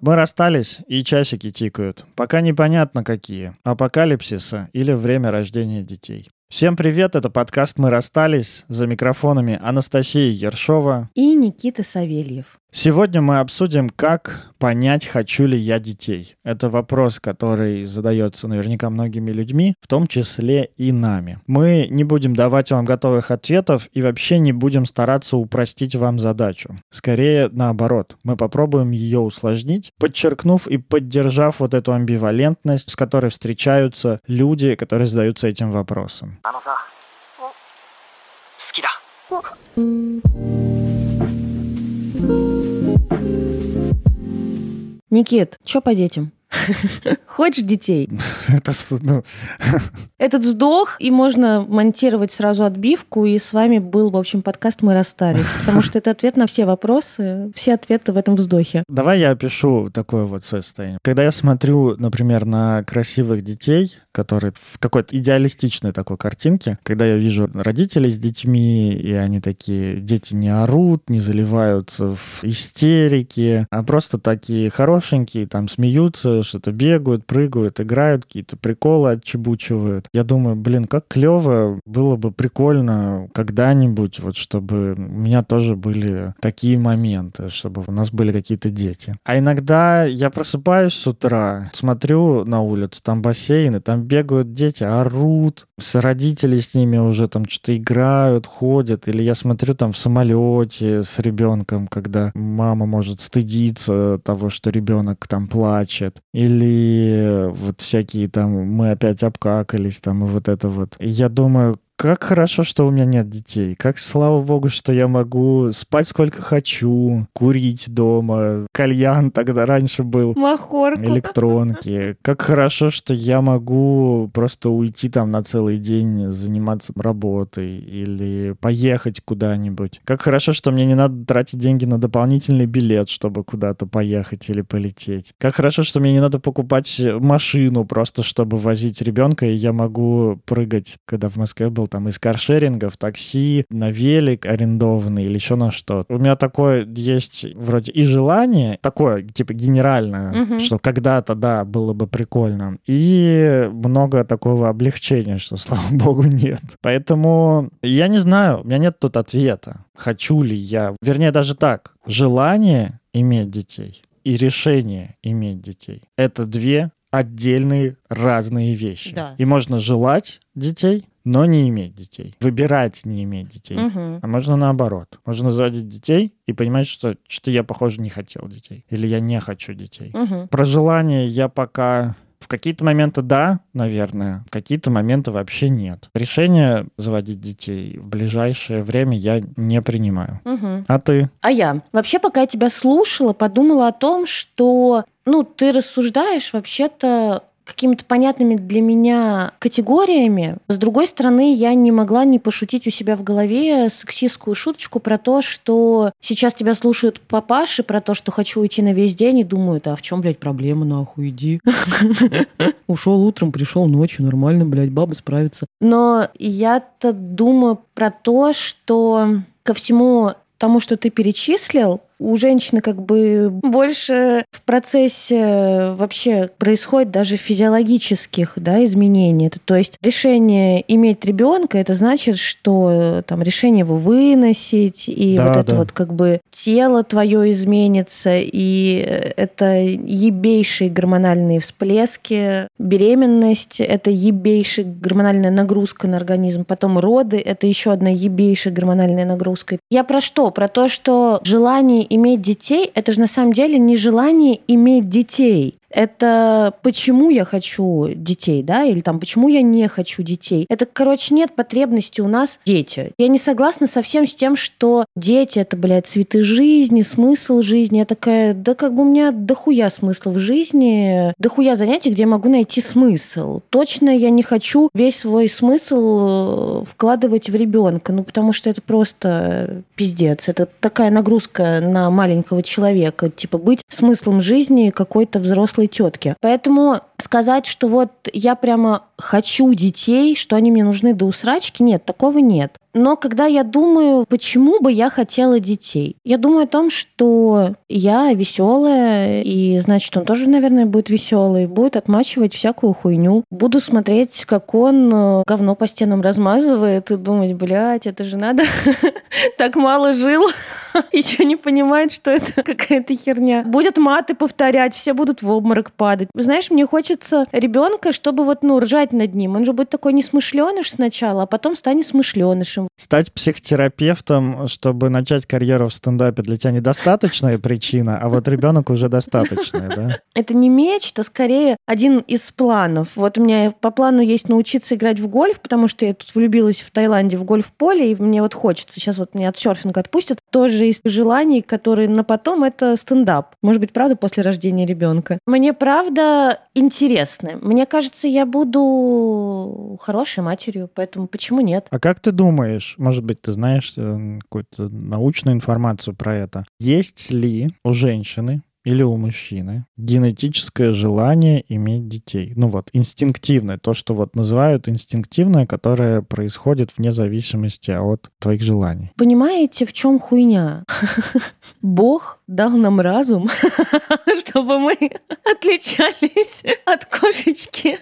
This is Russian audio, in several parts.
Мы расстались, и часики тикают. Пока непонятно какие. Апокалипсиса или время рождения детей. Всем привет, это подкаст «Мы расстались». За микрофонами Анастасия Ершова и Никита Савельев. Сегодня мы обсудим, как понять, хочу ли я детей. Это вопрос, который задается наверняка многими людьми, в том числе и нами. Мы не будем давать вам готовых ответов и вообще не будем стараться упростить вам задачу. Скорее наоборот, мы попробуем ее усложнить, подчеркнув и поддержав вот эту амбивалентность, с которой встречаются люди, которые задаются этим вопросом. Никит, что по детям? Хочешь детей? Это ну... Этот вздох, и можно монтировать сразу отбивку, и с вами был, в общем, подкаст «Мы расстались», потому что это ответ на все вопросы, все ответы в этом вздохе. Давай я опишу такое вот состояние. Когда я смотрю, например, на красивых детей, которые в какой-то идеалистичной такой картинке, когда я вижу родителей с детьми, и они такие, дети не орут, не заливаются в истерики, а просто такие хорошенькие, там смеются, что-то бегают, прыгают, играют, какие-то приколы отчебучивают. Я думаю, блин, как клево, было бы прикольно когда-нибудь, вот чтобы у меня тоже были такие моменты, чтобы у нас были какие-то дети. А иногда я просыпаюсь с утра, смотрю на улицу, там бассейн, и там бегают дети, орут, с родители с ними уже там что-то играют, ходят, или я смотрю там в самолете с ребенком, когда мама может стыдиться того, что ребенок там плачет, или вот всякие там мы опять обкакались там и вот это вот. Я думаю, как хорошо, что у меня нет детей. Как слава богу, что я могу спать сколько хочу, курить дома. Кальян тогда раньше был. Махорку. Электронки. Как хорошо, что я могу просто уйти там на целый день, заниматься работой или поехать куда-нибудь. Как хорошо, что мне не надо тратить деньги на дополнительный билет, чтобы куда-то поехать или полететь. Как хорошо, что мне не надо покупать машину просто, чтобы возить ребенка, и я могу прыгать, когда в Москве был там из каршерингов, такси, на велик арендованный или еще на что. У меня такое есть вроде и желание, такое типа генеральное, угу. что когда-то, да, было бы прикольно. И много такого облегчения, что, слава богу, нет. Поэтому я не знаю, у меня нет тут ответа. Хочу ли я, вернее, даже так, желание иметь детей и решение иметь детей. Это две отдельные разные вещи. Да. И можно желать детей, но не иметь детей. Выбирать не иметь детей. Угу. А можно наоборот. Можно заводить детей и понимать, что что-то я, похоже, не хотел детей. Или я не хочу детей. Угу. Про желание я пока в какие-то моменты да, наверное, в какие-то моменты вообще нет. Решение заводить детей в ближайшее время я не принимаю. Угу. А ты? А я? Вообще, пока я тебя слушала, подумала о том, что ну, ты рассуждаешь вообще-то какими-то понятными для меня категориями. С другой стороны, я не могла не пошутить у себя в голове сексистскую шуточку про то, что сейчас тебя слушают папаши, про то, что хочу уйти на весь день и думают, а в чем, блядь, проблема, нахуй, иди. Ушел утром, пришел ночью, нормально, блядь, баба справится. Но я-то думаю про то, что ко всему тому, что ты перечислил, у женщины как бы больше в процессе вообще происходит даже физиологических да, изменений. То есть решение иметь ребенка, это значит, что там решение его выносить, и да, вот да. это вот как бы тело твое изменится, и это ебейшие гормональные всплески, беременность, это ебейшая гормональная нагрузка на организм, потом роды, это еще одна ебейшая гормональная нагрузка. Я про что? Про то, что желание иметь детей, это же на самом деле не желание иметь детей это почему я хочу детей, да, или там почему я не хочу детей. Это, короче, нет потребности у нас дети. Я не согласна совсем с тем, что дети это, блядь, цветы жизни, смысл жизни. Я такая, да как бы у меня дохуя смысла в жизни, дохуя занятий, где я могу найти смысл. Точно я не хочу весь свой смысл э, вкладывать в ребенка, ну потому что это просто пиздец. Это такая нагрузка на маленького человека, типа быть смыслом жизни какой-то взрослый взрослой тетки. Поэтому сказать, что вот я прямо хочу детей, что они мне нужны до усрачки, нет, такого нет. Но когда я думаю, почему бы я хотела детей, я думаю о том, что я веселая, и значит, он тоже, наверное, будет веселый, будет отмачивать всякую хуйню. Буду смотреть, как он э, говно по стенам размазывает, и думать, блядь, это же надо так мало жил. еще не понимает, что это какая-то херня. Будет маты повторять, все будут в обморок падать. Знаешь, мне хочется ребенка, чтобы вот, ну, ржать над ним. Он же будет такой несмышленыш сначала, а потом станет смышленышем. Стать психотерапевтом, чтобы начать карьеру в стендапе, для тебя недостаточная причина, а вот ребенок уже достаточная, да? Это не мечта, скорее один из планов. Вот у меня по плану есть научиться играть в гольф, потому что я тут влюбилась в Таиланде в гольф-поле, и мне вот хочется. Сейчас вот меня от серфинга отпустят. Тоже из желаний, которые на потом, это стендап. Может быть, правда, после рождения ребенка. Мне правда интересно. Мне кажется, я буду хорошей матерью, поэтому почему нет? А как ты думаешь, может быть, ты знаешь э, какую-то научную информацию про это? Есть ли у женщины или у мужчины генетическое желание иметь детей. Ну вот, инстинктивное, то, что вот называют инстинктивное, которое происходит вне зависимости от твоих желаний. Понимаете, в чем хуйня? Бог дал нам разум, чтобы мы отличались от кошечки,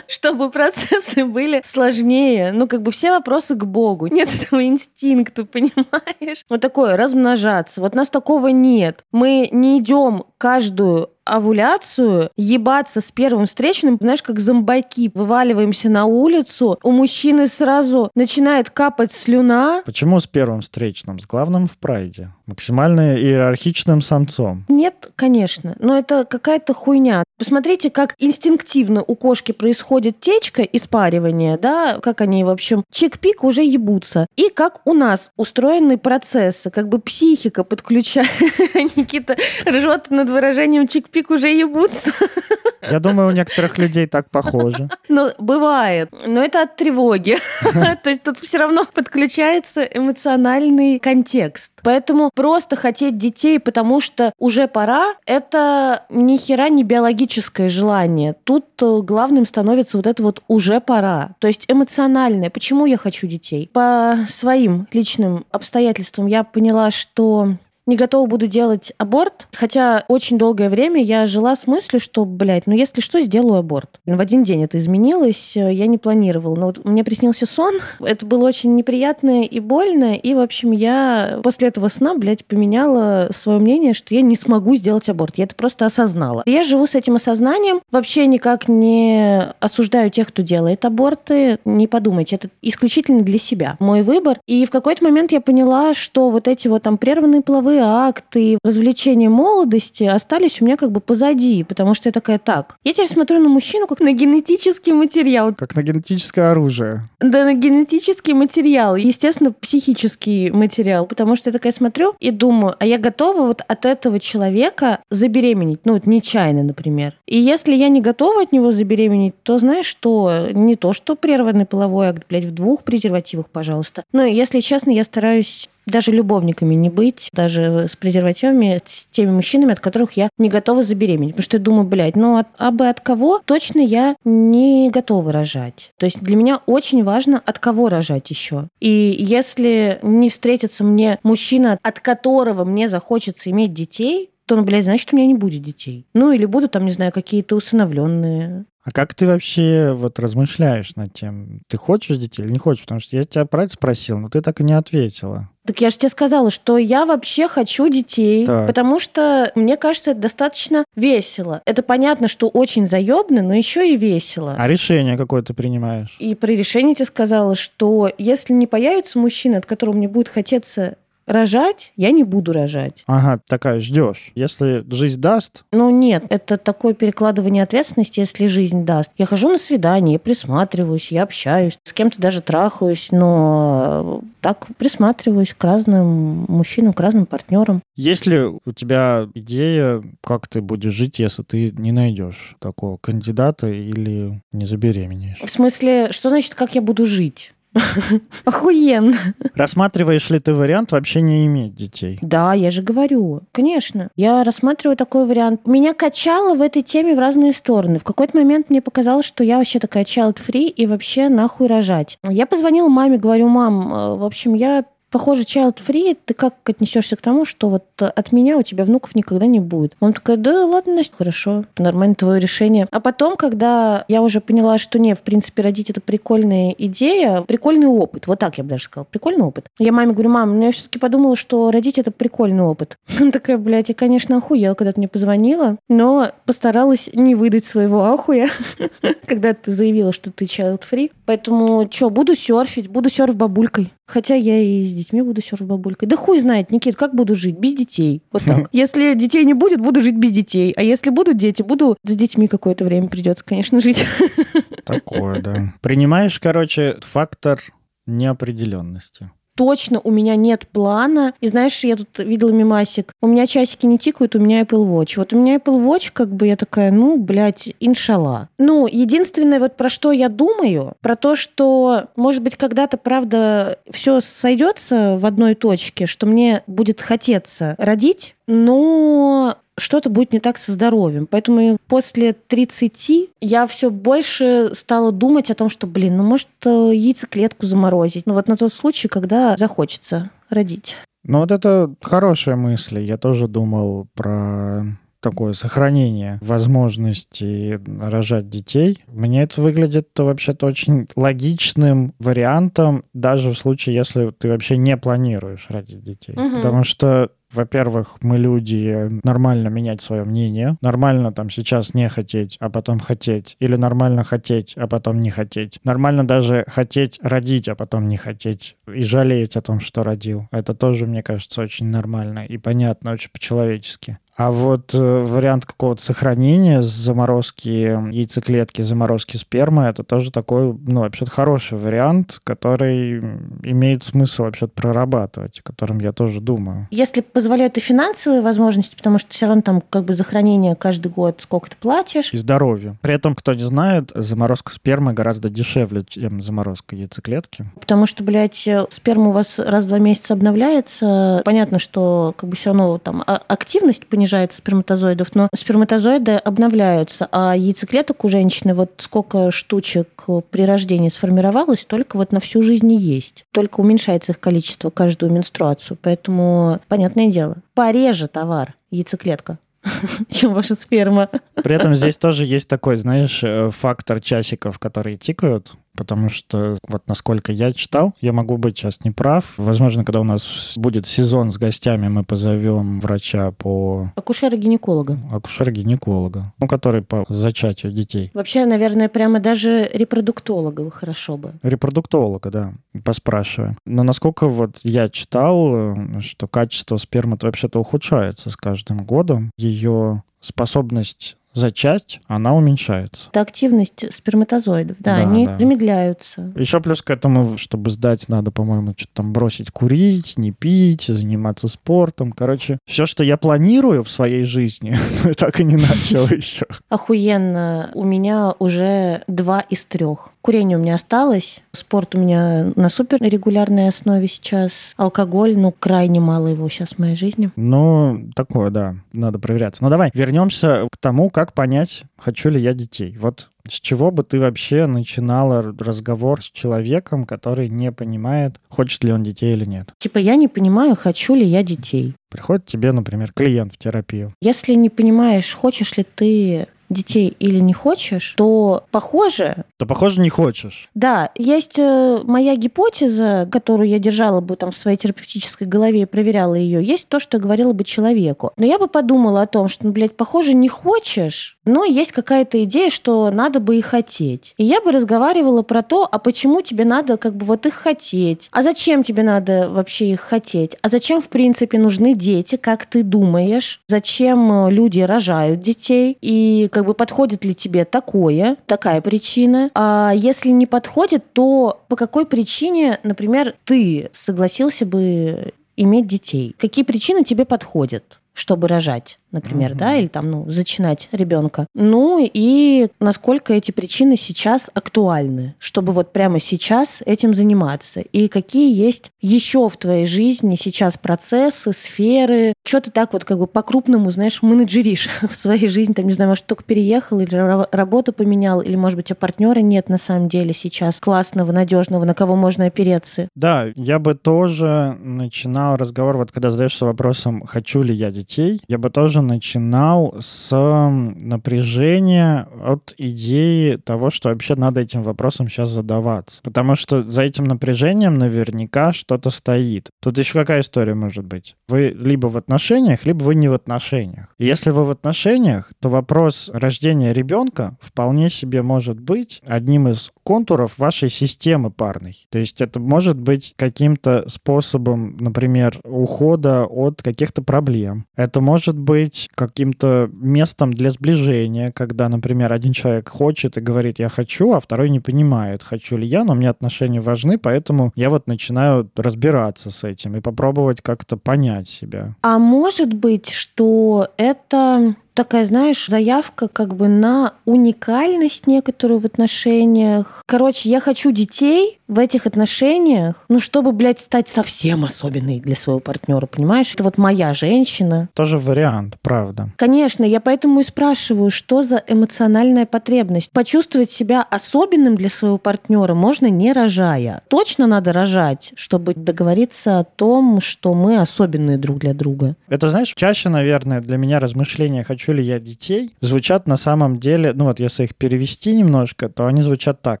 чтобы процессы были сложнее. Ну, как бы все вопросы к Богу. Нет этого инстинкта, понимаешь? Вот такое, размножаться. Вот нас такого нет. Мы не идем каждую овуляцию, ебаться с первым встречным, знаешь, как зомбаки, вываливаемся на улицу, у мужчины сразу начинает капать слюна. Почему с первым встречным? С главным в прайде. Максимально иерархичным самцом. Нет, конечно, но это какая-то хуйня. Посмотрите, как инстинктивно у кошки происходит течка, испаривание, да, как они, в общем, чик-пик уже ебутся. И как у нас устроены процессы, как бы психика подключает. Никита ржет над выражением чик пик уже ебутся. Я думаю, у некоторых людей так похоже. Ну, бывает. Но это от тревоги. То есть тут все равно подключается эмоциональный контекст. Поэтому просто хотеть детей, потому что уже пора, это ни хера не биологическое желание. Тут э, главным становится вот это вот уже пора. То есть эмоциональное. Почему я хочу детей? По своим личным обстоятельствам я поняла, что не готова буду делать аборт, хотя очень долгое время я жила с мыслью, что, блядь, ну если что, сделаю аборт. В один день это изменилось, я не планировала. Но вот мне приснился сон, это было очень неприятно и больно, и, в общем, я после этого сна, блядь, поменяла свое мнение, что я не смогу сделать аборт. Я это просто осознала. Я живу с этим осознанием, вообще никак не осуждаю тех, кто делает аборты, не подумайте, это исключительно для себя. Мой выбор. И в какой-то момент я поняла, что вот эти вот там прерванные половые половые акты, развлечения молодости остались у меня как бы позади, потому что я такая, так, я теперь смотрю на мужчину как на генетический материал. Как на генетическое оружие. Да, на генетический материал. Естественно, психический материал, потому что я такая смотрю и думаю, а я готова вот от этого человека забеременеть, ну вот нечаянно, например. И если я не готова от него забеременеть, то знаешь что, не то, что прерванный половой акт, блядь, в двух презервативах, пожалуйста. Но если честно, я стараюсь даже любовниками не быть, даже с презервативами, с теми мужчинами, от которых я не готова забеременеть. Потому что я думаю, блядь, ну от, а бы от кого точно я не готова рожать. То есть для меня очень важно, от кого рожать еще. И если не встретится мне мужчина, от которого мне захочется иметь детей, то, ну, блядь, значит, у меня не будет детей. Ну, или будут там, не знаю, какие-то усыновленные. А как ты вообще вот размышляешь над тем, ты хочешь детей или не хочешь? Потому что я тебя про это спросил, но ты так и не ответила. Так я же тебе сказала, что я вообще хочу детей, так. потому что мне кажется, это достаточно весело. Это понятно, что очень заебно, но еще и весело. А решение какое ты принимаешь? И при решении тебе сказала, что если не появится мужчина, от которого мне будет хотеться рожать, я не буду рожать. Ага, такая ждешь. Если жизнь даст? Ну нет, это такое перекладывание ответственности, если жизнь даст. Я хожу на свидание, присматриваюсь, я общаюсь, с кем-то даже трахаюсь, но так присматриваюсь к разным мужчинам, к разным партнерам. Есть ли у тебя идея, как ты будешь жить, если ты не найдешь такого кандидата или не забеременеешь? В смысле, что значит, как я буду жить? Охуенно. Рассматриваешь ли ты вариант вообще не иметь детей? Да, я же говорю, конечно. Я рассматриваю такой вариант. Меня качало в этой теме в разные стороны. В какой-то момент мне показалось, что я вообще такая child-free и вообще нахуй рожать. Я позвонила маме, говорю, мам, э, в общем, я похоже, child free, ты как отнесешься к тому, что вот от меня у тебя внуков никогда не будет? Он такой, да ладно, Настя, хорошо, нормально твое решение. А потом, когда я уже поняла, что не, в принципе, родить это прикольная идея, прикольный опыт, вот так я бы даже сказала, прикольный опыт. Я маме говорю, мам, ну я все-таки подумала, что родить это прикольный опыт. Она такая, блядь, я, конечно, охуела, когда ты мне позвонила, но постаралась не выдать своего ахуя, когда ты заявила, что ты child free. Поэтому, что, буду серфить, буду серф бабулькой. Хотя я и с детьми буду серф бабулькой. Да хуй знает, Никит, как буду жить? Без детей. Вот так. Если детей не будет, буду жить без детей. А если будут дети, буду с детьми какое-то время придется, конечно, жить. Такое, да. Принимаешь, короче, фактор неопределенности точно у меня нет плана. И знаешь, я тут видела мимасик. У меня часики не тикают, у меня Apple Watch. Вот у меня Apple Watch, как бы я такая, ну, блядь, иншалла. Ну, единственное, вот про что я думаю, про то, что, может быть, когда-то, правда, все сойдется в одной точке, что мне будет хотеться родить, но что-то будет не так со здоровьем. Поэтому после 30 я все больше стала думать о том, что, блин, ну может э, яйцеклетку заморозить. Ну вот на тот случай, когда захочется родить. Ну вот это хорошая мысль. Я тоже думал про такое сохранение возможности рожать детей. Мне это выглядит вообще-то очень логичным вариантом, даже в случае, если ты вообще не планируешь родить детей. Угу. Потому что во-первых, мы люди, нормально менять свое мнение, нормально там сейчас не хотеть, а потом хотеть, или нормально хотеть, а потом не хотеть. Нормально даже хотеть родить, а потом не хотеть, и жалеть о том, что родил. Это тоже, мне кажется, очень нормально и понятно, очень по-человечески. А вот э, вариант какого-то сохранения заморозки яйцеклетки, заморозки спермы, это тоже такой, ну, вообще-то хороший вариант, который имеет смысл вообще-то прорабатывать, о котором я тоже думаю. Если позволяют и финансовые возможности, потому что все равно там как бы за хранение каждый год сколько ты платишь. И здоровье. При этом, кто не знает, заморозка спермы гораздо дешевле, чем заморозка яйцеклетки. Потому что, блядь, сперма у вас раз в два месяца обновляется. Понятно, что как бы все равно там а, активность понижается понижается сперматозоидов, но сперматозоиды обновляются, а яйцеклеток у женщины вот сколько штучек при рождении сформировалось, только вот на всю жизнь и есть. Только уменьшается их количество каждую менструацию. Поэтому, понятное дело, пореже товар яйцеклетка чем ваша сперма. При этом здесь тоже есть такой, знаешь, э, фактор часиков, которые тикают потому что вот насколько я читал, я могу быть сейчас неправ. Возможно, когда у нас будет сезон с гостями, мы позовем врача по... Акушера-гинеколога. Акушера-гинеколога, ну, который по зачатию детей. Вообще, наверное, прямо даже репродуктолога хорошо бы. Репродуктолога, да, поспрашиваю. Но насколько вот я читал, э, что качество спермы вообще-то ухудшается с каждым годом. Ее способность зачать, она уменьшается. Это активность сперматозоидов, да, да они да. замедляются. Еще плюс к этому, чтобы сдать, надо, по-моему, что-то там бросить курить, не пить, заниматься спортом. Короче, все, что я планирую в своей жизни, так и не начал еще. Охуенно. У меня уже два из трех. Курение у меня осталось, спорт у меня на супер регулярной основе сейчас, алкоголь, ну, крайне мало его сейчас в моей жизни. Ну, такое, да, надо проверяться. Ну, давай вернемся к тому, как понять, хочу ли я детей. Вот с чего бы ты вообще начинала разговор с человеком, который не понимает, хочет ли он детей или нет? Типа я не понимаю, хочу ли я детей. Приходит тебе, например, клиент в терапию. Если не понимаешь, хочешь ли ты детей или не хочешь, то похоже... То похоже не хочешь. Да, есть э, моя гипотеза, которую я держала бы там в своей терапевтической голове и проверяла ее, есть то, что я говорила бы человеку. Но я бы подумала о том, что, ну, блядь, похоже, не хочешь, но есть какая-то идея, что надо бы и хотеть. И я бы разговаривала про то, а почему тебе надо как бы вот их хотеть, а зачем тебе надо вообще их хотеть, а зачем, в принципе, нужны дети, как ты думаешь, зачем э, люди рожают детей, и как бы подходит ли тебе такое, такая причина. А если не подходит, то по какой причине, например, ты согласился бы иметь детей? Какие причины тебе подходят? чтобы рожать, например, угу. да, или там, ну, зачинать ребенка. Ну и насколько эти причины сейчас актуальны, чтобы вот прямо сейчас этим заниматься. И какие есть еще в твоей жизни сейчас процессы, сферы, что ты так вот как бы по-крупному, знаешь, менеджеришь в своей жизни, там, не знаю, может, только переехал или работу поменял, или, может быть, у партнера нет на самом деле сейчас классного, надежного, на кого можно опереться. Да, я бы тоже начинал разговор, вот когда задаешься вопросом, хочу ли я детей, я бы тоже начинал с напряжения от идеи того, что вообще надо этим вопросом сейчас задаваться. Потому что за этим напряжением наверняка что-то стоит. Тут еще какая история может быть? Вы либо в отношениях, либо вы не в отношениях. Если вы в отношениях, то вопрос рождения ребенка вполне себе может быть одним из контуров вашей системы парной. То есть это может быть каким-то способом, например, ухода от каких-то проблем. Это может быть каким-то местом для сближения, когда, например, один человек хочет и говорит «я хочу», а второй не понимает, хочу ли я, но мне отношения важны, поэтому я вот начинаю разбираться с этим и попробовать как-то понять себя. А может быть, что это такая, знаешь, заявка как бы на уникальность некоторую в отношениях. Короче, я хочу детей в этих отношениях, ну, чтобы, блядь, стать совсем особенной для своего партнера, понимаешь? Это вот моя женщина. Тоже вариант, правда. Конечно, я поэтому и спрашиваю, что за эмоциональная потребность. Почувствовать себя особенным для своего партнера можно не рожая. Точно надо рожать, чтобы договориться о том, что мы особенные друг для друга. Это, знаешь, чаще, наверное, для меня размышления «хочу ли я детей» звучат на самом деле, ну вот если их перевести немножко, то они звучат так.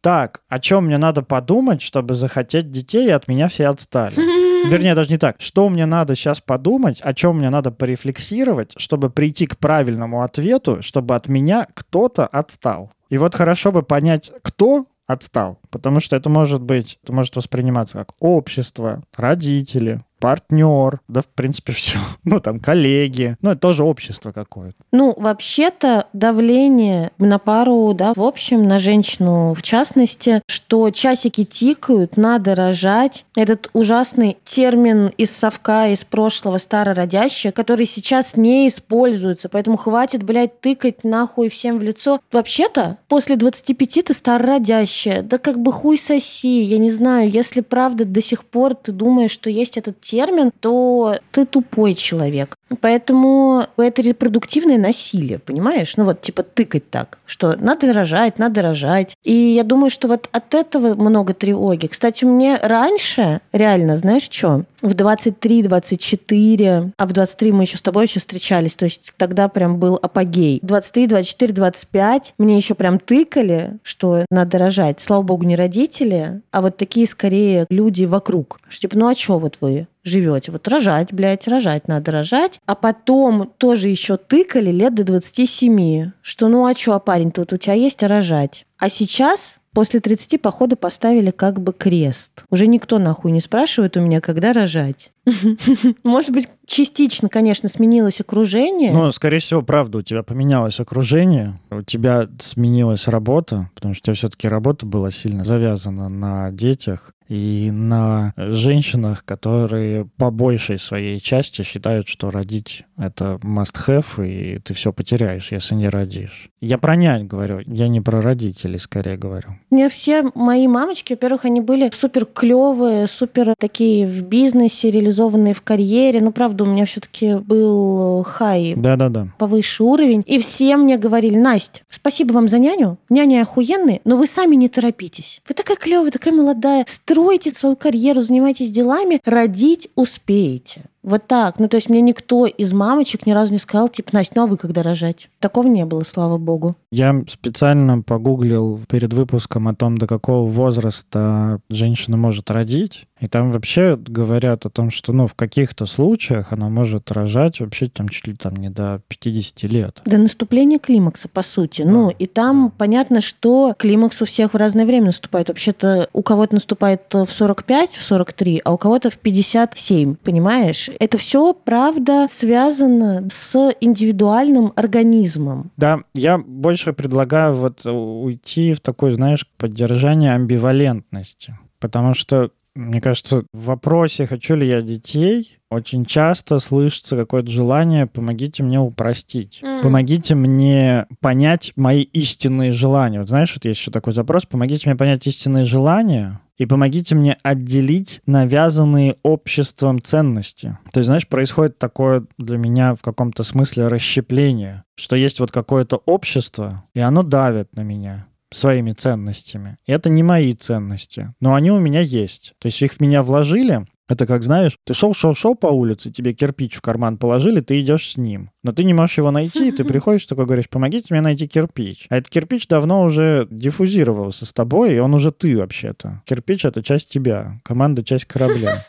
Так, о чем мне надо подумать, чтобы захотеть детей, и от меня все отстали? Вернее, даже не так. Что мне надо сейчас подумать, о чем мне надо порефлексировать, чтобы прийти к правильному ответу, чтобы от меня кто-то отстал? И вот хорошо бы понять, кто отстал, потому что это может быть, это может восприниматься как общество, родители, партнер, да, в принципе, все. Ну, там, коллеги. Ну, это тоже общество какое-то. Ну, вообще-то давление на пару, да, в общем, на женщину в частности, что часики тикают, надо рожать. Этот ужасный термин из совка, из прошлого, старородящее, который сейчас не используется. Поэтому хватит, блядь, тыкать нахуй всем в лицо. Вообще-то, после 25 ты старородящая. Да как бы хуй соси. Я не знаю, если правда до сих пор ты думаешь, что есть этот термин, то ты тупой человек. Поэтому это репродуктивное насилие, понимаешь? Ну вот типа тыкать так, что надо рожать, надо рожать. И я думаю, что вот от этого много тревоги. Кстати, у меня раньше, реально, знаешь что? В 23-24, а в 23 мы еще с тобой еще встречались, то есть тогда прям был апогей. 23, 24, 25 мне еще прям тыкали, что надо рожать. Слава богу, не родители, а вот такие скорее люди вокруг. Что типа, ну а что вот вы? Живете. Вот рожать, блядь, рожать надо рожать. А потом тоже еще тыкали лет до 27, что ну а что, а парень тут у тебя есть, а рожать. А сейчас После 30, походу, поставили как бы крест. Уже никто нахуй не спрашивает у меня, когда рожать. Может быть, частично, конечно, сменилось окружение. Ну, скорее всего, правда, у тебя поменялось окружение, у тебя сменилась работа, потому что у тебя все-таки работа была сильно завязана на детях и на женщинах, которые по большей своей части считают, что родить — это must-have, и ты все потеряешь, если не родишь. Я про нянь говорю, я не про родителей, скорее говорю. У меня все мои мамочки, во-первых, они были супер клевые, супер такие в бизнесе, реализованные в карьере. Ну, правда, у меня все-таки был хай. Да-да-да. Повыше уровень. И все мне говорили, Настя, спасибо вам за няню. Няня охуенная, но вы сами не торопитесь. Вы такая клевая, такая молодая стройте свою карьеру, занимайтесь делами, родить успеете. Вот так. Ну, то есть мне никто из мамочек ни разу не сказал, типа, Настя, ну а вы когда рожать? Такого не было, слава богу. Я специально погуглил перед выпуском о том, до какого возраста женщина может родить. И там вообще говорят о том, что, ну, в каких-то случаях она может рожать вообще там чуть ли там не до 50 лет. До наступления климакса, по сути. Да. Ну, и там понятно, что климакс у всех в разное время наступает. Вообще-то у кого-то наступает в 45, в 43, а у кого-то в 57, понимаешь? Это все, правда, связано с индивидуальным организмом. Да, я больше предлагаю вот уйти в такое, знаешь, поддержание амбивалентности. Потому что Мне кажется, в вопросе «хочу ли я детей» очень часто слышится какое-то желание «помогите мне упростить». Mm. Помогите мне понять мои истинные желания. Вот знаешь, вот есть еще такой запрос «помогите мне понять истинные желания», и помогите мне отделить навязанные обществом ценности. То есть, знаешь, происходит такое для меня в каком-то смысле расщепление, что есть вот какое-то общество, и оно давит на меня своими ценностями. И это не мои ценности, но они у меня есть. То есть их в меня вложили, это как, знаешь, ты шел-шел-шел по улице, тебе кирпич в карман положили, ты идешь с ним. Но ты не можешь его найти, и ты приходишь такой, говоришь, помогите мне найти кирпич. А этот кирпич давно уже диффузировался с тобой, и он уже ты вообще-то. Кирпич — это часть тебя, команда — часть корабля.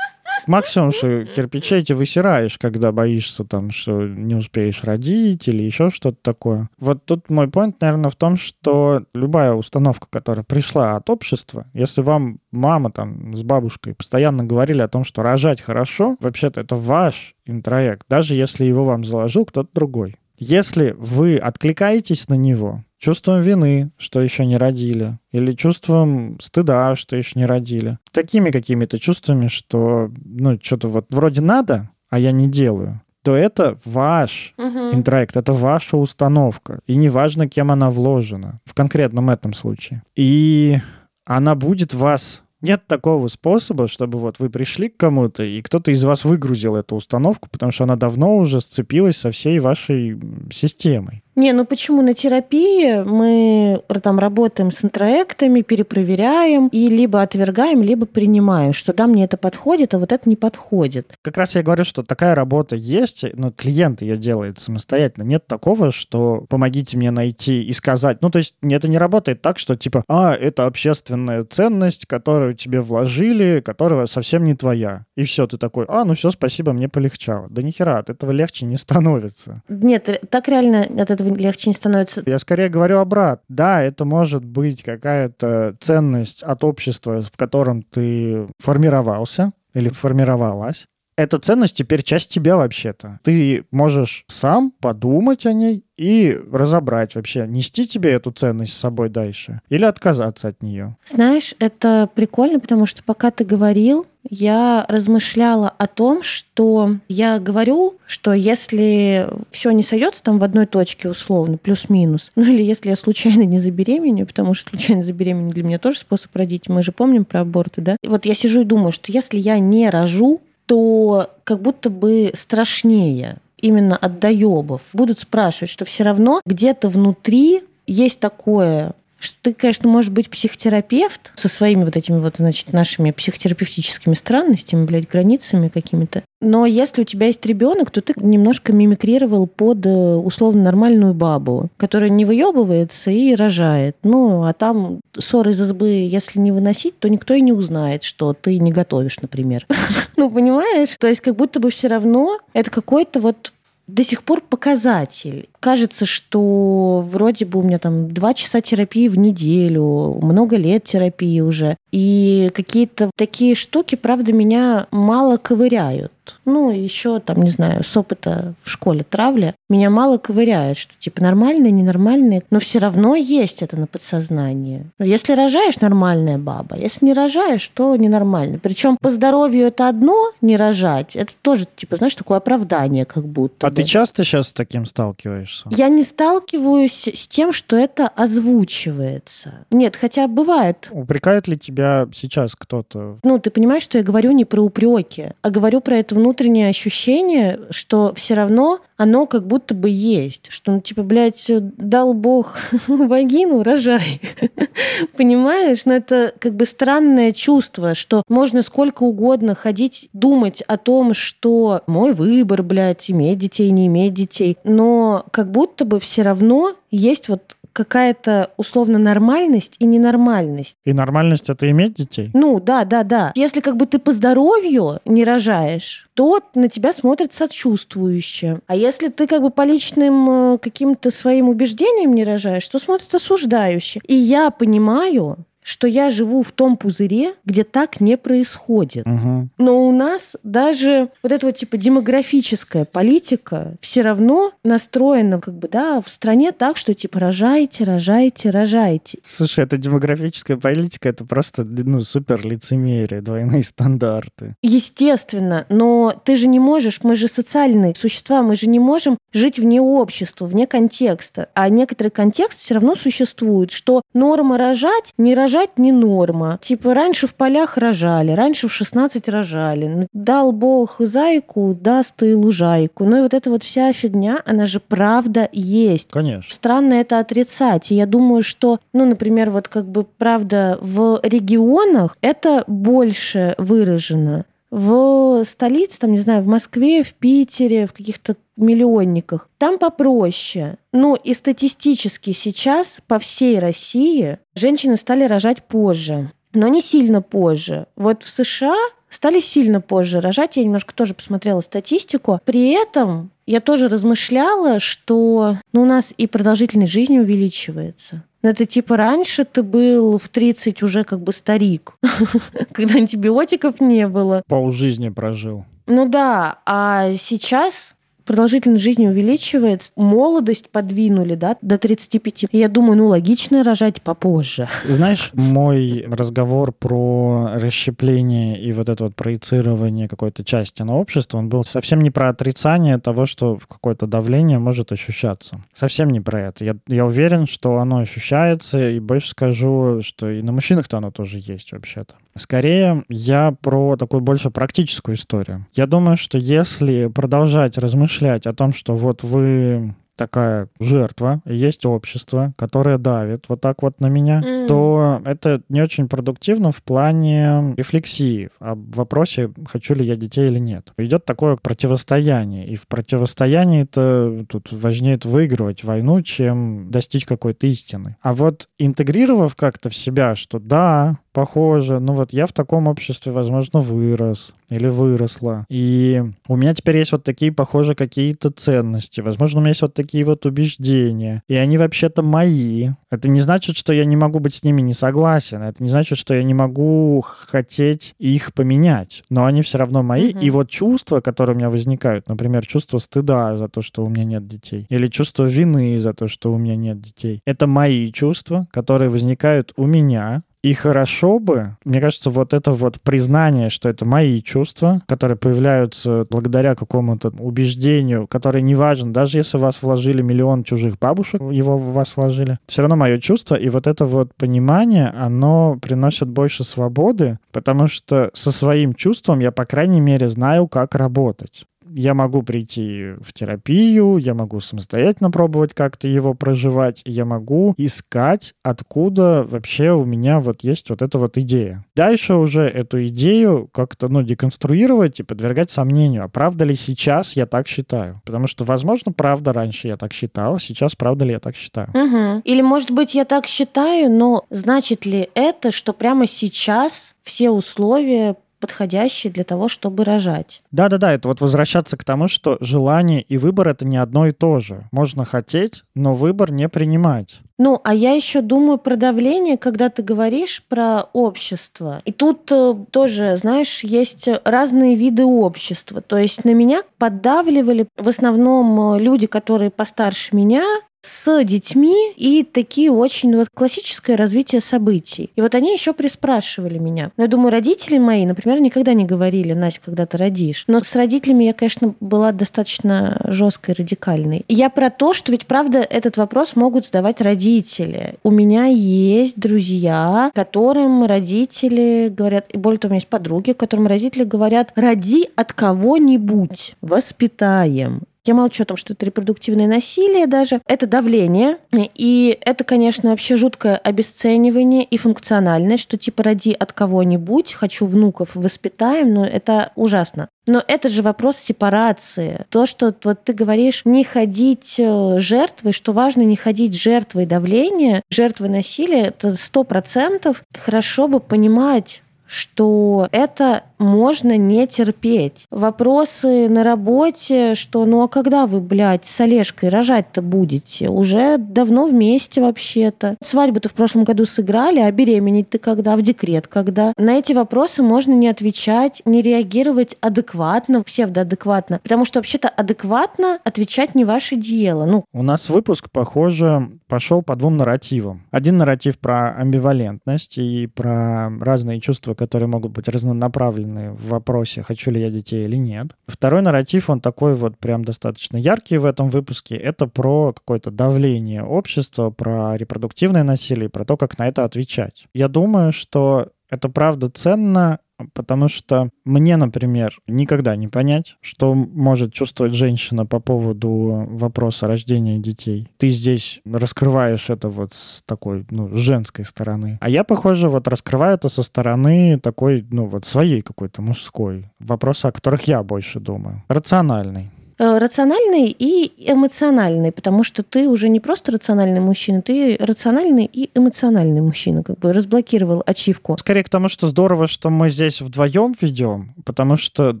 Максимум, что кирпичи эти высираешь, когда боишься там, что не успеешь родить или еще что-то такое. Вот тут мой point, наверное, в том, что любая установка, которая пришла от общества, если вам мама там с бабушкой постоянно говорили о том, что рожать хорошо, вообще-то это ваш интроект, даже если его вам заложил кто-то другой. Если вы откликаетесь на него, чувством вины, что еще не родили, или чувством стыда, что еще не родили. Такими какими-то чувствами, что, ну, что-то вот вроде надо, а я не делаю то это ваш угу. интроект, это ваша установка. И неважно, кем она вложена в конкретном этом случае. И она будет вас нет такого способа, чтобы вот вы пришли к кому-то, и кто-то из вас выгрузил эту установку, потому что она давно уже сцепилась со всей вашей системой. Не, ну почему на терапии мы там работаем с интроектами, перепроверяем и либо отвергаем, либо принимаем, что да, мне это подходит, а вот это не подходит. Как раз я говорю, что такая работа есть, но клиент ее делает самостоятельно. Нет такого, что помогите мне найти и сказать. Ну, то есть это не работает так, что типа, а, это общественная ценность, которую тебе вложили, которая совсем не твоя. И все, ты такой, а, ну все, спасибо, мне полегчало. Да нихера, от этого легче не становится. Нет, так реально от этого этого легче не становится. Я скорее говорю обратно. Да, это может быть какая-то ценность от общества, в котором ты формировался или формировалась. Эта ценность теперь часть тебя вообще-то. Ты можешь сам подумать о ней и разобрать вообще, нести тебе эту ценность с собой дальше или отказаться от нее. Знаешь, это прикольно, потому что пока ты говорил, я размышляла о том, что я говорю, что если все не сойдется там в одной точке условно, плюс-минус, ну или если я случайно не забеременею, потому что случайно забеременеть для меня тоже способ родить, мы же помним про аборты, да? И вот я сижу и думаю, что если я не рожу, то как будто бы страшнее именно от доебов. Будут спрашивать, что все равно где-то внутри есть такое что ты, конечно, можешь быть психотерапевт со своими вот этими вот, значит, нашими психотерапевтическими странностями, блядь, границами какими-то. Но если у тебя есть ребенок, то ты немножко мимикрировал под э, условно нормальную бабу, которая не выебывается и рожает. Ну, а там ссоры из избы, если не выносить, то никто и не узнает, что ты не готовишь, например. Ну, понимаешь? То есть как будто бы все равно это какой-то вот до сих пор показатель. Кажется, что вроде бы у меня там два часа терапии в неделю, много лет терапии уже. И какие-то такие штуки, правда, меня мало ковыряют. Ну, еще там, не знаю, с опыта в школе травли, меня мало ковыряют, что типа нормальные, ненормальные, но все равно есть это на подсознании. Если рожаешь, нормальная баба. Если не рожаешь, то ненормально. Причем по здоровью это одно, не рожать, это тоже, типа, знаешь, такое оправдание как будто. А бы. ты часто сейчас с таким сталкиваешься? Я не сталкиваюсь с тем, что это озвучивается. Нет, хотя бывает. Упрекает ли тебя сейчас кто-то? Ну, ты понимаешь, что я говорю не про упреки, а говорю про это внутреннее ощущение, что все равно оно как будто бы есть. Что, ну, типа, блядь, дал Бог вагину, рожай. Понимаешь? Но это как бы странное чувство, что можно сколько угодно ходить, думать о том, что мой выбор, блядь, иметь детей, не иметь детей. Но как будто бы все равно есть вот какая-то условно нормальность и ненормальность. И нормальность это иметь детей? Ну, да, да, да. Если как бы ты по здоровью не рожаешь, то на тебя смотрят сочувствующе. А если ты как бы по личным э, каким-то своим убеждениям не рожаешь, то смотрят осуждающе. И я понимаю, что я живу в том пузыре, где так не происходит. Угу. Но у нас даже вот эта вот типа демографическая политика все равно настроена как бы, да, в стране так, что типа рожайте, рожайте, рожайте. Слушай, это демографическая политика, это просто, ну, супер лицемерие, двойные стандарты. Естественно, но ты же не можешь, мы же социальные существа, мы же не можем жить вне общества, вне контекста. А некоторый контекст все равно существует, что норма рожать, не рожать не норма. Типа раньше в полях рожали, раньше в 16 рожали. Ну, дал Бог зайку, даст и лужайку. Ну и вот эта вот вся фигня, она же правда есть. Конечно. Странно это отрицать. И я думаю, что, ну, например, вот как бы правда в регионах это больше выражено. В столице, там, не знаю, в Москве, в Питере, в каких-то миллионниках, там попроще. Ну и статистически сейчас по всей России женщины стали рожать позже, но не сильно позже. Вот в США стали сильно позже рожать. Я немножко тоже посмотрела статистику. При этом я тоже размышляла, что ну, у нас и продолжительность жизни увеличивается. Но это типа раньше ты был в 30 уже как бы старик, когда антибиотиков не было. Пол жизни прожил. Ну да, а сейчас продолжительность жизни увеличивается, молодость подвинули, да, до 35. И я думаю, ну, логично рожать попозже. Знаешь, мой разговор про расщепление и вот это вот проецирование какой-то части на общество, он был совсем не про отрицание того, что какое-то давление может ощущаться. Совсем не про это. Я, я уверен, что оно ощущается, и больше скажу, что и на мужчинах-то оно тоже есть вообще-то. Скорее, я про такую больше практическую историю. Я думаю, что если продолжать размышлять о том, что вот вы такая жертва, есть общество, которое давит вот так вот на меня, mm. то это не очень продуктивно в плане рефлексии об вопросе, хочу ли я детей или нет. Идет такое противостояние, и в противостоянии это тут важнее выигрывать войну, чем достичь какой-то истины. А вот интегрировав как-то в себя, что да, похоже. Ну вот я в таком обществе, возможно, вырос или выросла. И у меня теперь есть вот такие, похоже, какие-то ценности. Возможно, у меня есть вот такие вот убеждения. И они вообще-то мои. Это не значит, что я не могу быть с ними не согласен. Это не значит, что я не могу хотеть их поменять. Но они все равно мои. Mm-hmm. И вот чувства, которые у меня возникают, например, чувство стыда за то, что у меня нет детей. Или чувство вины за то, что у меня нет детей. Это мои чувства, которые возникают у меня, и хорошо бы, мне кажется, вот это вот признание, что это мои чувства, которые появляются благодаря какому-то убеждению, которое не важно, даже если вас вложили миллион чужих бабушек, его в вас вложили, все равно мое чувство, и вот это вот понимание, оно приносит больше свободы, потому что со своим чувством я, по крайней мере, знаю, как работать я могу прийти в терапию, я могу самостоятельно пробовать как-то его проживать, я могу искать, откуда вообще у меня вот есть вот эта вот идея. Дальше уже эту идею как-то, ну, деконструировать и подвергать сомнению, а правда ли сейчас я так считаю? Потому что, возможно, правда раньше я так считал, сейчас правда ли я так считаю? Угу. Или, может быть, я так считаю, но значит ли это, что прямо сейчас все условия подходящие для того, чтобы рожать. Да-да-да, это вот возвращаться к тому, что желание и выбор это не одно и то же. Можно хотеть, но выбор не принимать. Ну, а я еще думаю про давление, когда ты говоришь про общество. И тут э, тоже, знаешь, есть разные виды общества. То есть на меня поддавливали в основном э, люди, которые постарше меня, с детьми и такие очень вот классическое развитие событий. И вот они еще приспрашивали меня. Но я думаю, родители мои, например, никогда не говорили, Настя, когда ты родишь. Но с родителями я, конечно, была достаточно жесткой, радикальной. И я про то, что ведь правда этот вопрос могут задавать родители. У меня есть друзья, которым родители говорят, и более того, у меня есть подруги, которым родители говорят, роди от кого-нибудь, воспитаем. Я молчу о том, что это репродуктивное насилие даже. Это давление. И это, конечно, вообще жуткое обесценивание и функциональность, что типа роди от кого-нибудь, хочу внуков, воспитаем, но это ужасно. Но это же вопрос сепарации. То, что вот ты говоришь, не ходить э, жертвой, что важно не ходить жертвой давления, жертвой насилия, это сто процентов. Хорошо бы понимать, что это можно не терпеть. Вопросы на работе, что ну а когда вы, блядь, с Олежкой рожать-то будете? Уже давно вместе вообще-то. Свадьбу-то в прошлом году сыграли, а беременеть ты когда? В декрет когда? На эти вопросы можно не отвечать, не реагировать адекватно, псевдоадекватно, потому что вообще-то адекватно отвечать не ваше дело. Ну, У нас выпуск, похоже, пошел по двум нарративам. Один нарратив про амбивалентность и про разные чувства, которые могут быть разнонаправлены в вопросе, хочу ли я детей или нет. Второй нарратив, он такой вот прям достаточно яркий в этом выпуске. Это про какое-то давление общества, про репродуктивное насилие, про то, как на это отвечать. Я думаю, что это правда ценно, потому что мне, например, никогда не понять, что может чувствовать женщина по поводу вопроса рождения детей. Ты здесь раскрываешь это вот с такой, ну, женской стороны. А я, похоже, вот раскрываю это со стороны такой, ну, вот своей какой-то мужской. Вопросы, о которых я больше думаю. Рациональный. Э, рациональный и эмоциональный, потому что ты уже не просто рациональный мужчина, ты рациональный и эмоциональный мужчина, как бы разблокировал ачивку. Скорее к тому, что здорово, что мы здесь вдвоем ведем, потому что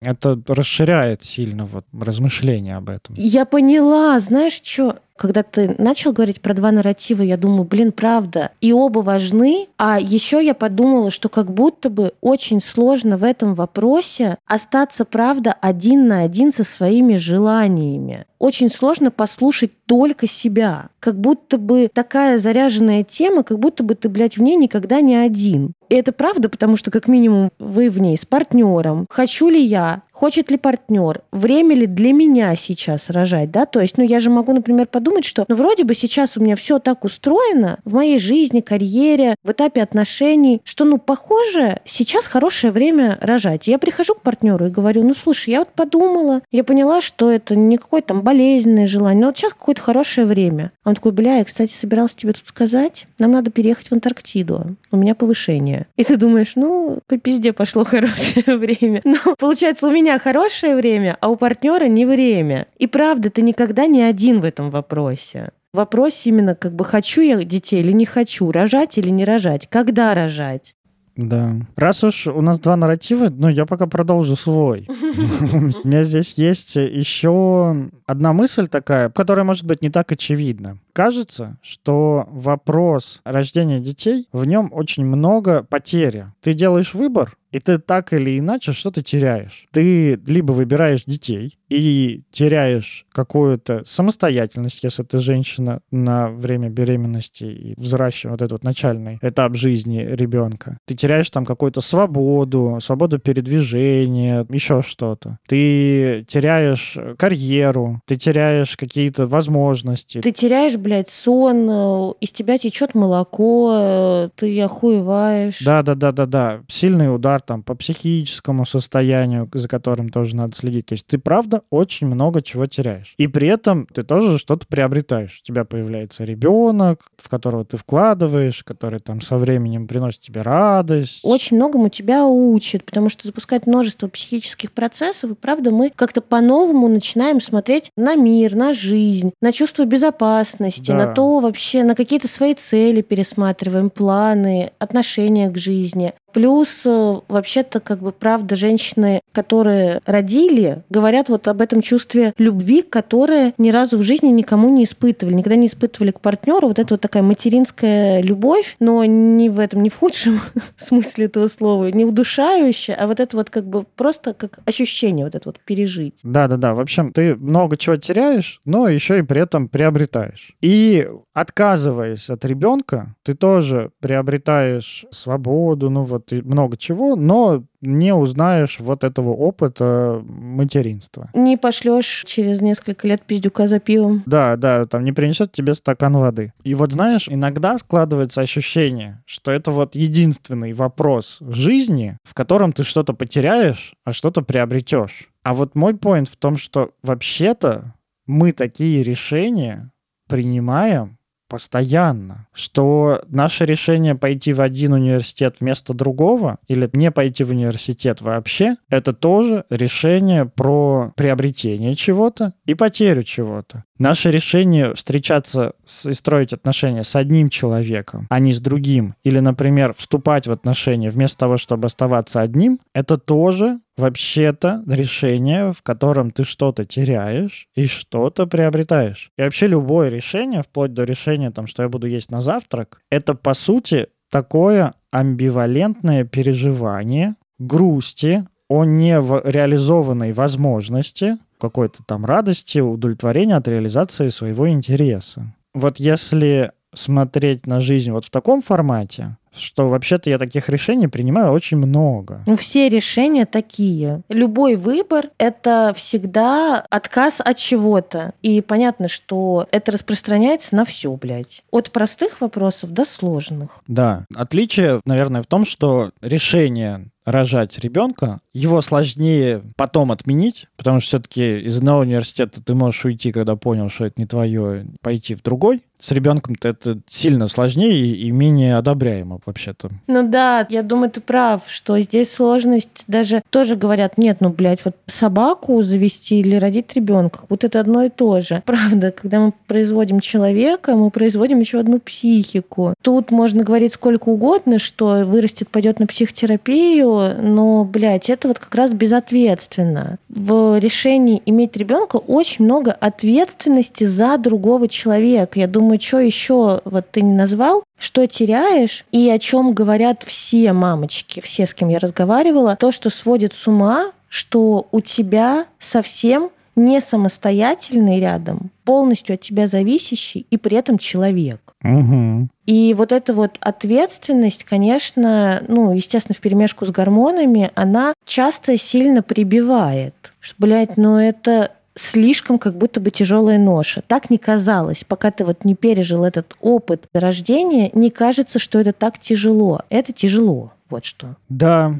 это расширяет сильно вот размышления об этом. Я поняла, знаешь что? Когда ты начал говорить про два нарратива, я думаю, блин, правда, и оба важны. А еще я подумала, что как будто бы очень сложно в этом вопросе остаться, правда, один на один со своими желаниями. Очень сложно послушать только себя. Как будто бы такая заряженная тема, как будто бы ты, блядь, в ней никогда не один. И это правда, потому что как минимум вы в ней с партнером. Хочу ли я? Хочет ли партнер? Время ли для меня сейчас рожать? Да? То есть, ну, я же могу, например, подумать, что ну, вроде бы сейчас у меня все так устроено в моей жизни, карьере, в этапе отношений, что, ну, похоже, сейчас хорошее время рожать. Я прихожу к партнеру и говорю, ну, слушай, я вот подумала, я поняла, что это не какое-то там болезненное желание, но вот сейчас какое-то хорошее время. Он такой, бля, я, кстати, собирался тебе тут сказать, нам надо переехать в Антарктиду, у меня повышение. И ты думаешь, ну, по пизде пошло хорошее время. Но получается, у меня хорошее время, а у партнера не время. И правда, ты никогда не один в этом вопросе. Вопрос именно как бы хочу я детей или не хочу, рожать или не рожать, когда рожать. Да. Раз уж у нас два нарратива, ну, я пока продолжу свой. У меня здесь есть еще одна мысль такая, которая может быть не так очевидна. Кажется, что вопрос рождения детей, в нем очень много потери. Ты делаешь выбор, и ты так или иначе что-то теряешь. Ты либо выбираешь детей и теряешь какую-то самостоятельность, если ты женщина на время беременности и взращивания, вот этот вот начальный этап жизни ребенка. Ты теряешь там какую-то свободу, свободу передвижения, еще что-то. Ты теряешь карьеру, ты теряешь какие-то возможности. Ты теряешь, блядь, сон, э, из тебя течет молоко, э, ты охуеваешь. Да, да, да, да, да. Сильный удар там по психическому состоянию, за которым тоже надо следить. То есть ты правда очень много чего теряешь. И при этом ты тоже что-то приобретаешь. У тебя появляется ребенок, в которого ты вкладываешь, который там со временем приносит тебе радость. Очень многому тебя учит, потому что запускает множество психических процессов, и правда мы как-то по-новому начинаем смотреть на мир, на жизнь, на чувство безопасности, Да. на то вообще, на какие-то свои цели пересматриваем, планы, отношения к жизни. Плюс, э, вообще-то, как бы, правда, женщины, которые родили, говорят вот об этом чувстве любви, которое ни разу в жизни никому не испытывали, никогда не испытывали к партнеру. Вот это вот такая материнская любовь, но не в этом, не в худшем смысле этого слова, не удушающая, а вот это вот как бы просто как ощущение вот это вот пережить. Да, да, да. В общем, ты много чего теряешь, но еще и при этом приобретаешь. И отказываясь от ребенка, ты тоже приобретаешь свободу, ну вот и много чего, но не узнаешь вот этого опыта материнства. Не пошлешь через несколько лет пиздюка за пивом. Да, да, там не принесет тебе стакан воды. И вот знаешь, иногда складывается ощущение, что это вот единственный вопрос жизни, в котором ты что-то потеряешь, а что-то приобретешь. А вот мой поинт в том, что вообще-то мы такие решения принимаем постоянно, что наше решение пойти в один университет вместо другого или не пойти в университет вообще, это тоже решение про приобретение чего-то и потерю чего-то. Наше решение встречаться с, и строить отношения с одним человеком, а не с другим, или, например, вступать в отношения вместо того, чтобы оставаться одним, это тоже вообще-то решение, в котором ты что-то теряешь и что-то приобретаешь. И вообще любое решение, вплоть до решения, там, что я буду есть на завтрак, это, по сути, такое амбивалентное переживание грусти о нереализованной возможности, какой-то там радости, удовлетворения от реализации своего интереса. Вот если смотреть на жизнь вот в таком формате, что вообще-то я таких решений принимаю очень много. Ну, все решения такие. Любой выбор — это всегда отказ от чего-то. И понятно, что это распространяется на все, блядь. От простых вопросов до сложных. Да. Отличие, наверное, в том, что решение рожать ребенка, его сложнее потом отменить, потому что все-таки из одного университета ты можешь уйти, когда понял, что это не твое, пойти в другой с ребенком-то это сильно сложнее и менее одобряемо вообще-то. Ну да, я думаю, ты прав, что здесь сложность даже тоже говорят, нет, ну, блядь, вот собаку завести или родить ребенка, вот это одно и то же. Правда, когда мы производим человека, мы производим еще одну психику. Тут можно говорить сколько угодно, что вырастет, пойдет на психотерапию, но, блядь, это вот как раз безответственно. В решении иметь ребенка очень много ответственности за другого человека. Я думаю, что еще вот ты не назвал, что теряешь и о чем говорят все мамочки, все, с кем я разговаривала, то, что сводит с ума, что у тебя совсем не самостоятельный рядом, полностью от тебя зависящий и при этом человек. Угу. И вот эта вот ответственность, конечно, ну, естественно, в перемешку с гормонами, она часто сильно прибивает. Что, блядь, ну это слишком как будто бы тяжелая ноша. Так не казалось. Пока ты вот не пережил этот опыт рождения, не кажется, что это так тяжело. Это тяжело. Вот что. Да.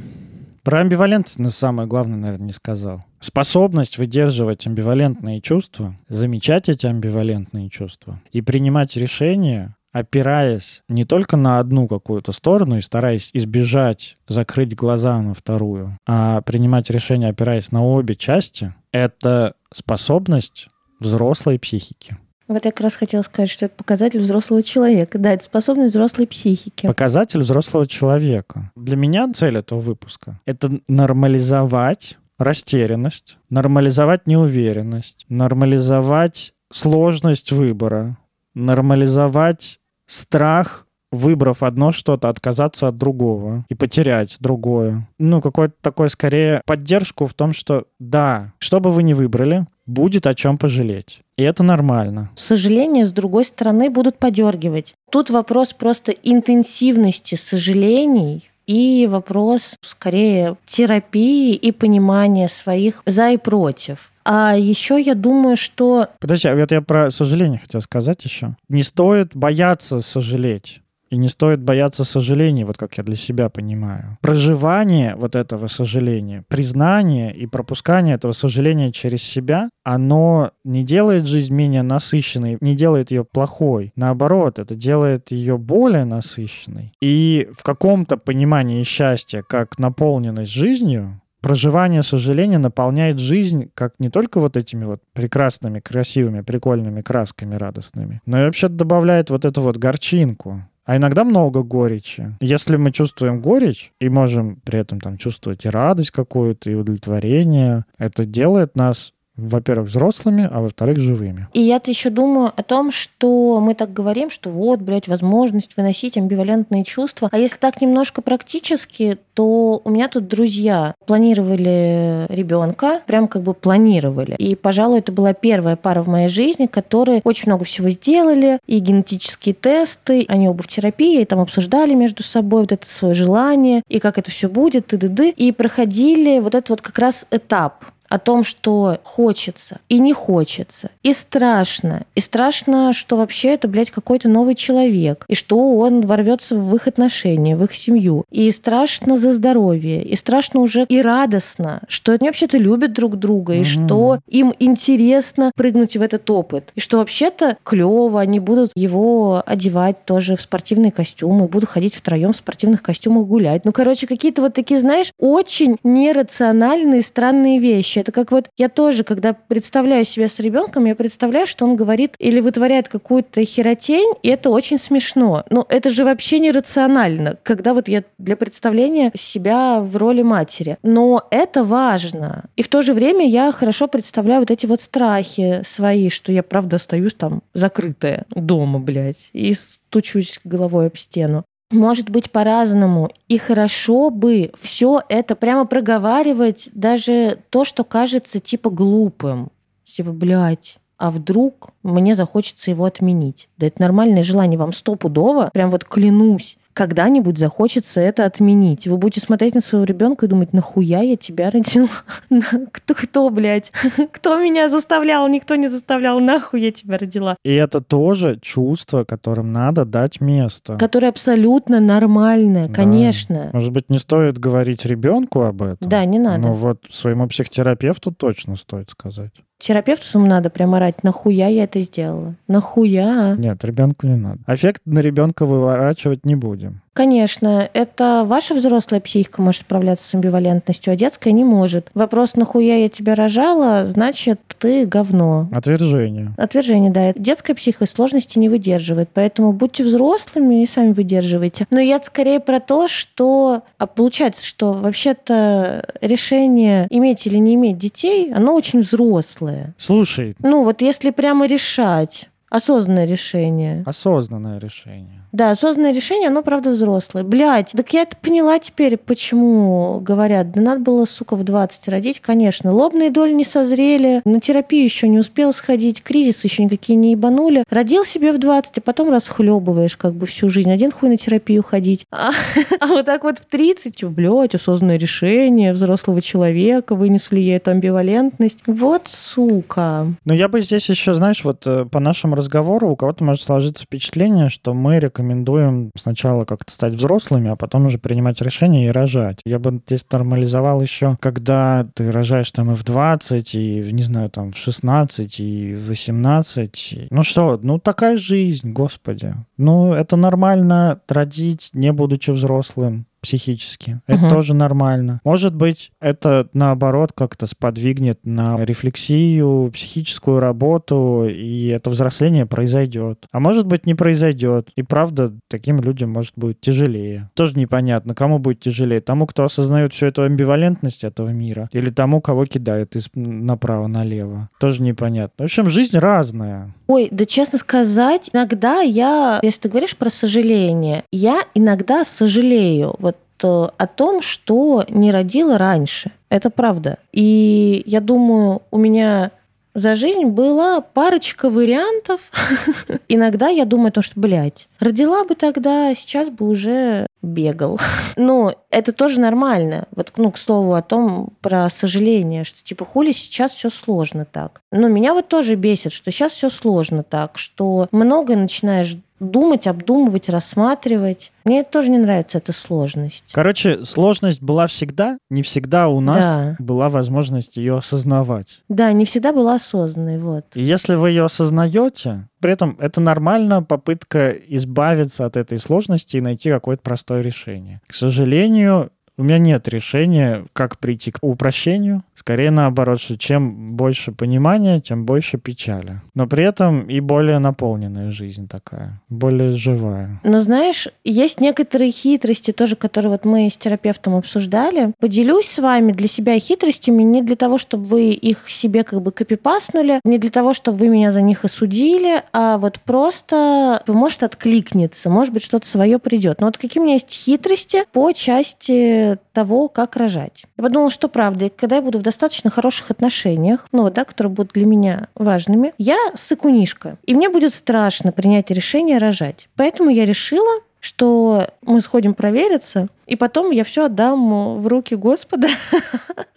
Про амбивалентность самое главное, наверное, не сказал. Способность выдерживать амбивалентные чувства, замечать эти амбивалентные чувства и принимать решения, опираясь не только на одну какую-то сторону и стараясь избежать закрыть глаза на вторую, а принимать решения, опираясь на обе части, это способность взрослой психики. Вот я как раз хотела сказать, что это показатель взрослого человека. Да, это способность взрослой психики. Показатель взрослого человека. Для меня цель этого выпуска — это нормализовать растерянность, нормализовать неуверенность, нормализовать сложность выбора, нормализовать страх выбрав одно что-то, отказаться от другого и потерять другое. Ну, какой-то такой, скорее, поддержку в том, что да, что бы вы ни выбрали, будет о чем пожалеть. И это нормально. Сожаления, с другой стороны, будут подергивать. Тут вопрос просто интенсивности сожалений, и вопрос скорее терапии и понимания своих за и против. А еще я думаю, что... Подожди, а вот я про сожаление хотел сказать еще. Не стоит бояться сожалеть. И не стоит бояться сожалений, вот как я для себя понимаю. Проживание вот этого сожаления, признание и пропускание этого сожаления через себя, оно не делает жизнь менее насыщенной, не делает ее плохой. Наоборот, это делает ее более насыщенной. И в каком-то понимании счастья, как наполненность жизнью, проживание сожаления наполняет жизнь как не только вот этими вот прекрасными, красивыми, прикольными красками радостными, но и вообще добавляет вот эту вот горчинку, а иногда много горечи. Если мы чувствуем горечь и можем при этом там чувствовать и радость какую-то, и удовлетворение, это делает нас во-первых, взрослыми, а во-вторых, живыми. И я-то еще думаю о том, что мы так говорим, что вот, блядь, возможность выносить амбивалентные чувства. А если так немножко практически, то у меня тут друзья планировали ребенка, прям как бы планировали. И, пожалуй, это была первая пара в моей жизни, которые очень много всего сделали, и генетические тесты, они оба в терапии, и там обсуждали между собой вот это свое желание, и как это все будет, и ды-ды, и проходили вот этот вот как раз этап о том, что хочется и не хочется, и страшно, и страшно, что вообще это, блядь, какой-то новый человек, и что он ворвется в их отношения, в их семью, и страшно за здоровье, и страшно уже и радостно, что они вообще-то любят друг друга, и что им интересно прыгнуть в этот опыт, и что вообще-то клево, они будут его одевать тоже в спортивные костюмы, будут ходить втроем в спортивных костюмах гулять. Ну, короче, какие-то вот такие, знаешь, очень нерациональные, странные вещи Это как вот я тоже, когда представляю себя с ребенком, я представляю, что он говорит или вытворяет какую-то херотень, и это очень смешно. Но это же вообще нерационально, когда вот я для представления себя в роли матери. Но это важно. И в то же время я хорошо представляю вот эти вот страхи свои, что я, правда, остаюсь там закрытая дома, блядь, и стучусь головой об стену. Может быть по-разному. И хорошо бы все это прямо проговаривать, даже то, что кажется типа глупым. Типа, блядь, а вдруг мне захочется его отменить. Да это нормальное желание вам стопудово, прям вот клянусь когда-нибудь захочется это отменить. Вы будете смотреть на своего ребенка и думать, нахуя я тебя родила? Кто, кто, блядь? Кто меня заставлял? Никто не заставлял. Нахуй я тебя родила? И это тоже чувство, которым надо дать место. Которое абсолютно нормальное, да. конечно. Может быть, не стоит говорить ребенку об этом? Да, не надо. Но вот своему психотерапевту точно стоит сказать терапевту своему надо прям орать, нахуя я это сделала? Нахуя? Нет, ребенку не надо. Эффект на ребенка выворачивать не будем. Конечно, это ваша взрослая психика может справляться с амбивалентностью, а детская не может. Вопрос, нахуя я тебя рожала, значит, ты говно. Отвержение. Отвержение, да. Детская психика сложности не выдерживает, поэтому будьте взрослыми и сами выдерживайте. Но я скорее про то, что... А получается, что вообще-то решение иметь или не иметь детей, оно очень взрослое. Слушай. Ну вот если прямо решать, осознанное решение. Осознанное решение. Да, осознанное решение, оно, правда, взрослое. Блять, так я это поняла теперь, почему говорят, да надо было, сука, в 20 родить, конечно. Лобные доли не созрели, на терапию еще не успел сходить, кризис еще никакие не ебанули. Родил себе в 20, а потом расхлебываешь как бы всю жизнь. Один хуй на терапию ходить. А, а вот так вот в 30, блядь, осознанное решение взрослого человека, вынесли ей эту амбивалентность. Вот сука. Ну, я бы здесь еще, знаешь, вот э, по нашему разговору у кого-то может сложиться впечатление, что мы рекомендуем сначала как-то стать взрослыми, а потом уже принимать решения и рожать. Я бы здесь нормализовал еще, когда ты рожаешь там и в 20, и, не знаю, там в 16, и в 18. Ну что, ну такая жизнь, господи. Ну, это нормально родить, не будучи взрослым психически. Это угу. тоже нормально. Может быть, это наоборот как-то сподвигнет на рефлексию, психическую работу, и это взросление произойдет. А может быть, не произойдет. И правда, таким людям может быть тяжелее. Тоже непонятно, кому будет тяжелее. Тому, кто осознает всю эту амбивалентность этого мира, или тому, кого кидают из направо-налево. Тоже непонятно. В общем, жизнь разная. Ой, да честно сказать, иногда я, если ты говоришь про сожаление, я иногда сожалею. Вот Э, о том, что не родила раньше. Это правда. И я думаю, у меня за жизнь была парочка вариантов. Иногда я думаю о том, что, блядь, родила бы тогда, сейчас бы уже бегал. Но это тоже нормально. Вот, ну, к слову о том, про сожаление, что типа хули сейчас все сложно так. Но меня вот тоже бесит, что сейчас все сложно так, что многое начинаешь думать, обдумывать, рассматривать. Мне тоже не нравится эта сложность. Короче, сложность была всегда, не всегда у нас да. была возможность ее осознавать. Да, не всегда была осознанной, вот. И если вы ее осознаете, при этом это нормально попытка избавиться от этой сложности и найти какое-то простое решение. К сожалению, у меня нет решения, как прийти к упрощению. Скорее наоборот, что чем больше понимания, тем больше печали. Но при этом и более наполненная жизнь такая, более живая. Но знаешь, есть некоторые хитрости тоже, которые вот мы с терапевтом обсуждали. Поделюсь с вами для себя хитростями не для того, чтобы вы их себе как бы копипаснули, не для того, чтобы вы меня за них осудили, а вот просто может откликнется, может быть что-то свое придет. Но вот какие у меня есть хитрости по части того, как рожать. Я подумала, что правда, когда я буду в достаточно хороших отношениях, ну, да, которые будут для меня важными, я сыкунишка, и мне будет страшно принять решение рожать. Поэтому я решила, что мы сходим провериться, и потом я все отдам в руки Господа.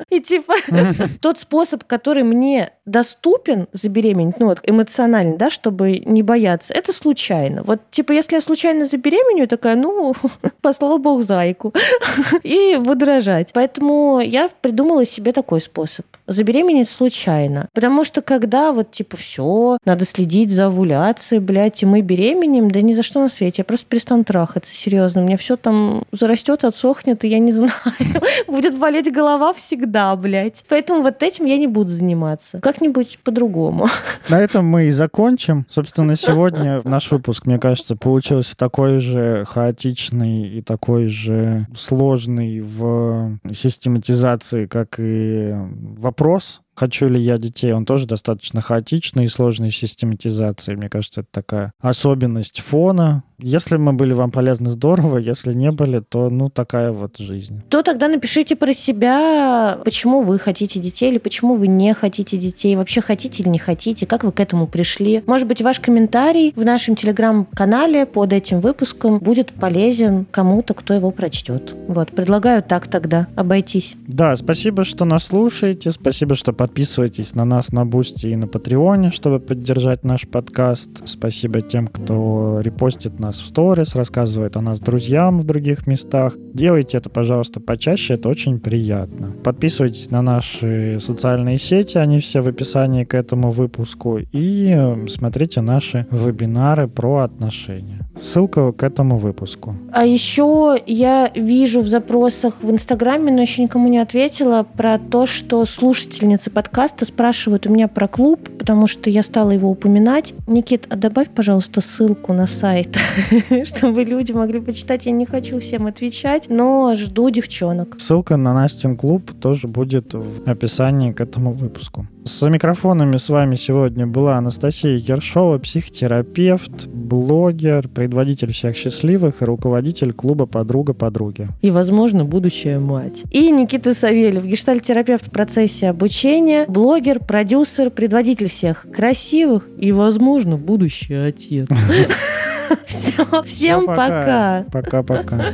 И типа тот способ, который мне доступен забеременеть, ну вот эмоционально, да, чтобы не бояться, это случайно. Вот типа если я случайно забеременю, такая, ну, послал Бог зайку. И буду рожать. Поэтому я придумала себе такой способ. Забеременеть случайно. Потому что когда вот типа все, надо следить за овуляцией, блядь, и мы беременем, да ни за что на свете. Я просто перестану трахаться, серьезно. У меня все там зарастет отсохнет, и я не знаю, будет болеть голова всегда, блядь. Поэтому вот этим я не буду заниматься. Как-нибудь по-другому. На этом мы и закончим. Собственно, сегодня наш выпуск, мне кажется, получился такой же хаотичный и такой же сложный в систематизации, как и вопрос хочу ли я детей, он тоже достаточно хаотичный и сложный в систематизации. Мне кажется, это такая особенность фона. Если мы были вам полезны, здорово. Если не были, то, ну, такая вот жизнь. То тогда напишите про себя, почему вы хотите детей или почему вы не хотите детей. Вообще хотите или не хотите, как вы к этому пришли. Может быть, ваш комментарий в нашем телеграм-канале под этим выпуском будет полезен кому-то, кто его прочтет. Вот, предлагаю так тогда обойтись. Да, спасибо, что нас слушаете. Спасибо, что Подписывайтесь на нас на Boosty и на Patreon е, чтобы поддержать наш подкаст. Спасибо тем, кто репостит нас в сторис, рассказывает о нас друзьям в других местах. Делайте это, пожалуйста, почаще, это очень приятно. Подписывайтесь на наши социальные сети, они все в описании к этому выпуску. И э, смотрите наши вебинары про отношения. Ссылка к этому выпуску. А еще я вижу в запросах в Инстаграме, но еще никому не ответила, про то, что слушательницы подкаста спрашивают у меня про клуб, потому что я стала его упоминать. Никит, а добавь, пожалуйста, ссылку на сайт, чтобы люди могли почитать. Я не хочу всем отвечать, но жду девчонок. Ссылка на Настин клуб тоже будет в описании к этому выпуску. За микрофонами с вами сегодня была Анастасия Ершова, психотерапевт, блогер, предводитель всех счастливых и руководитель клуба «Подруга подруги». И, возможно, будущая мать. И Никита Савельев, гештальтерапевт в процессе обучения, блогер, продюсер, предводитель всех красивых и, возможно, будущий отец. Все, всем пока. Пока-пока.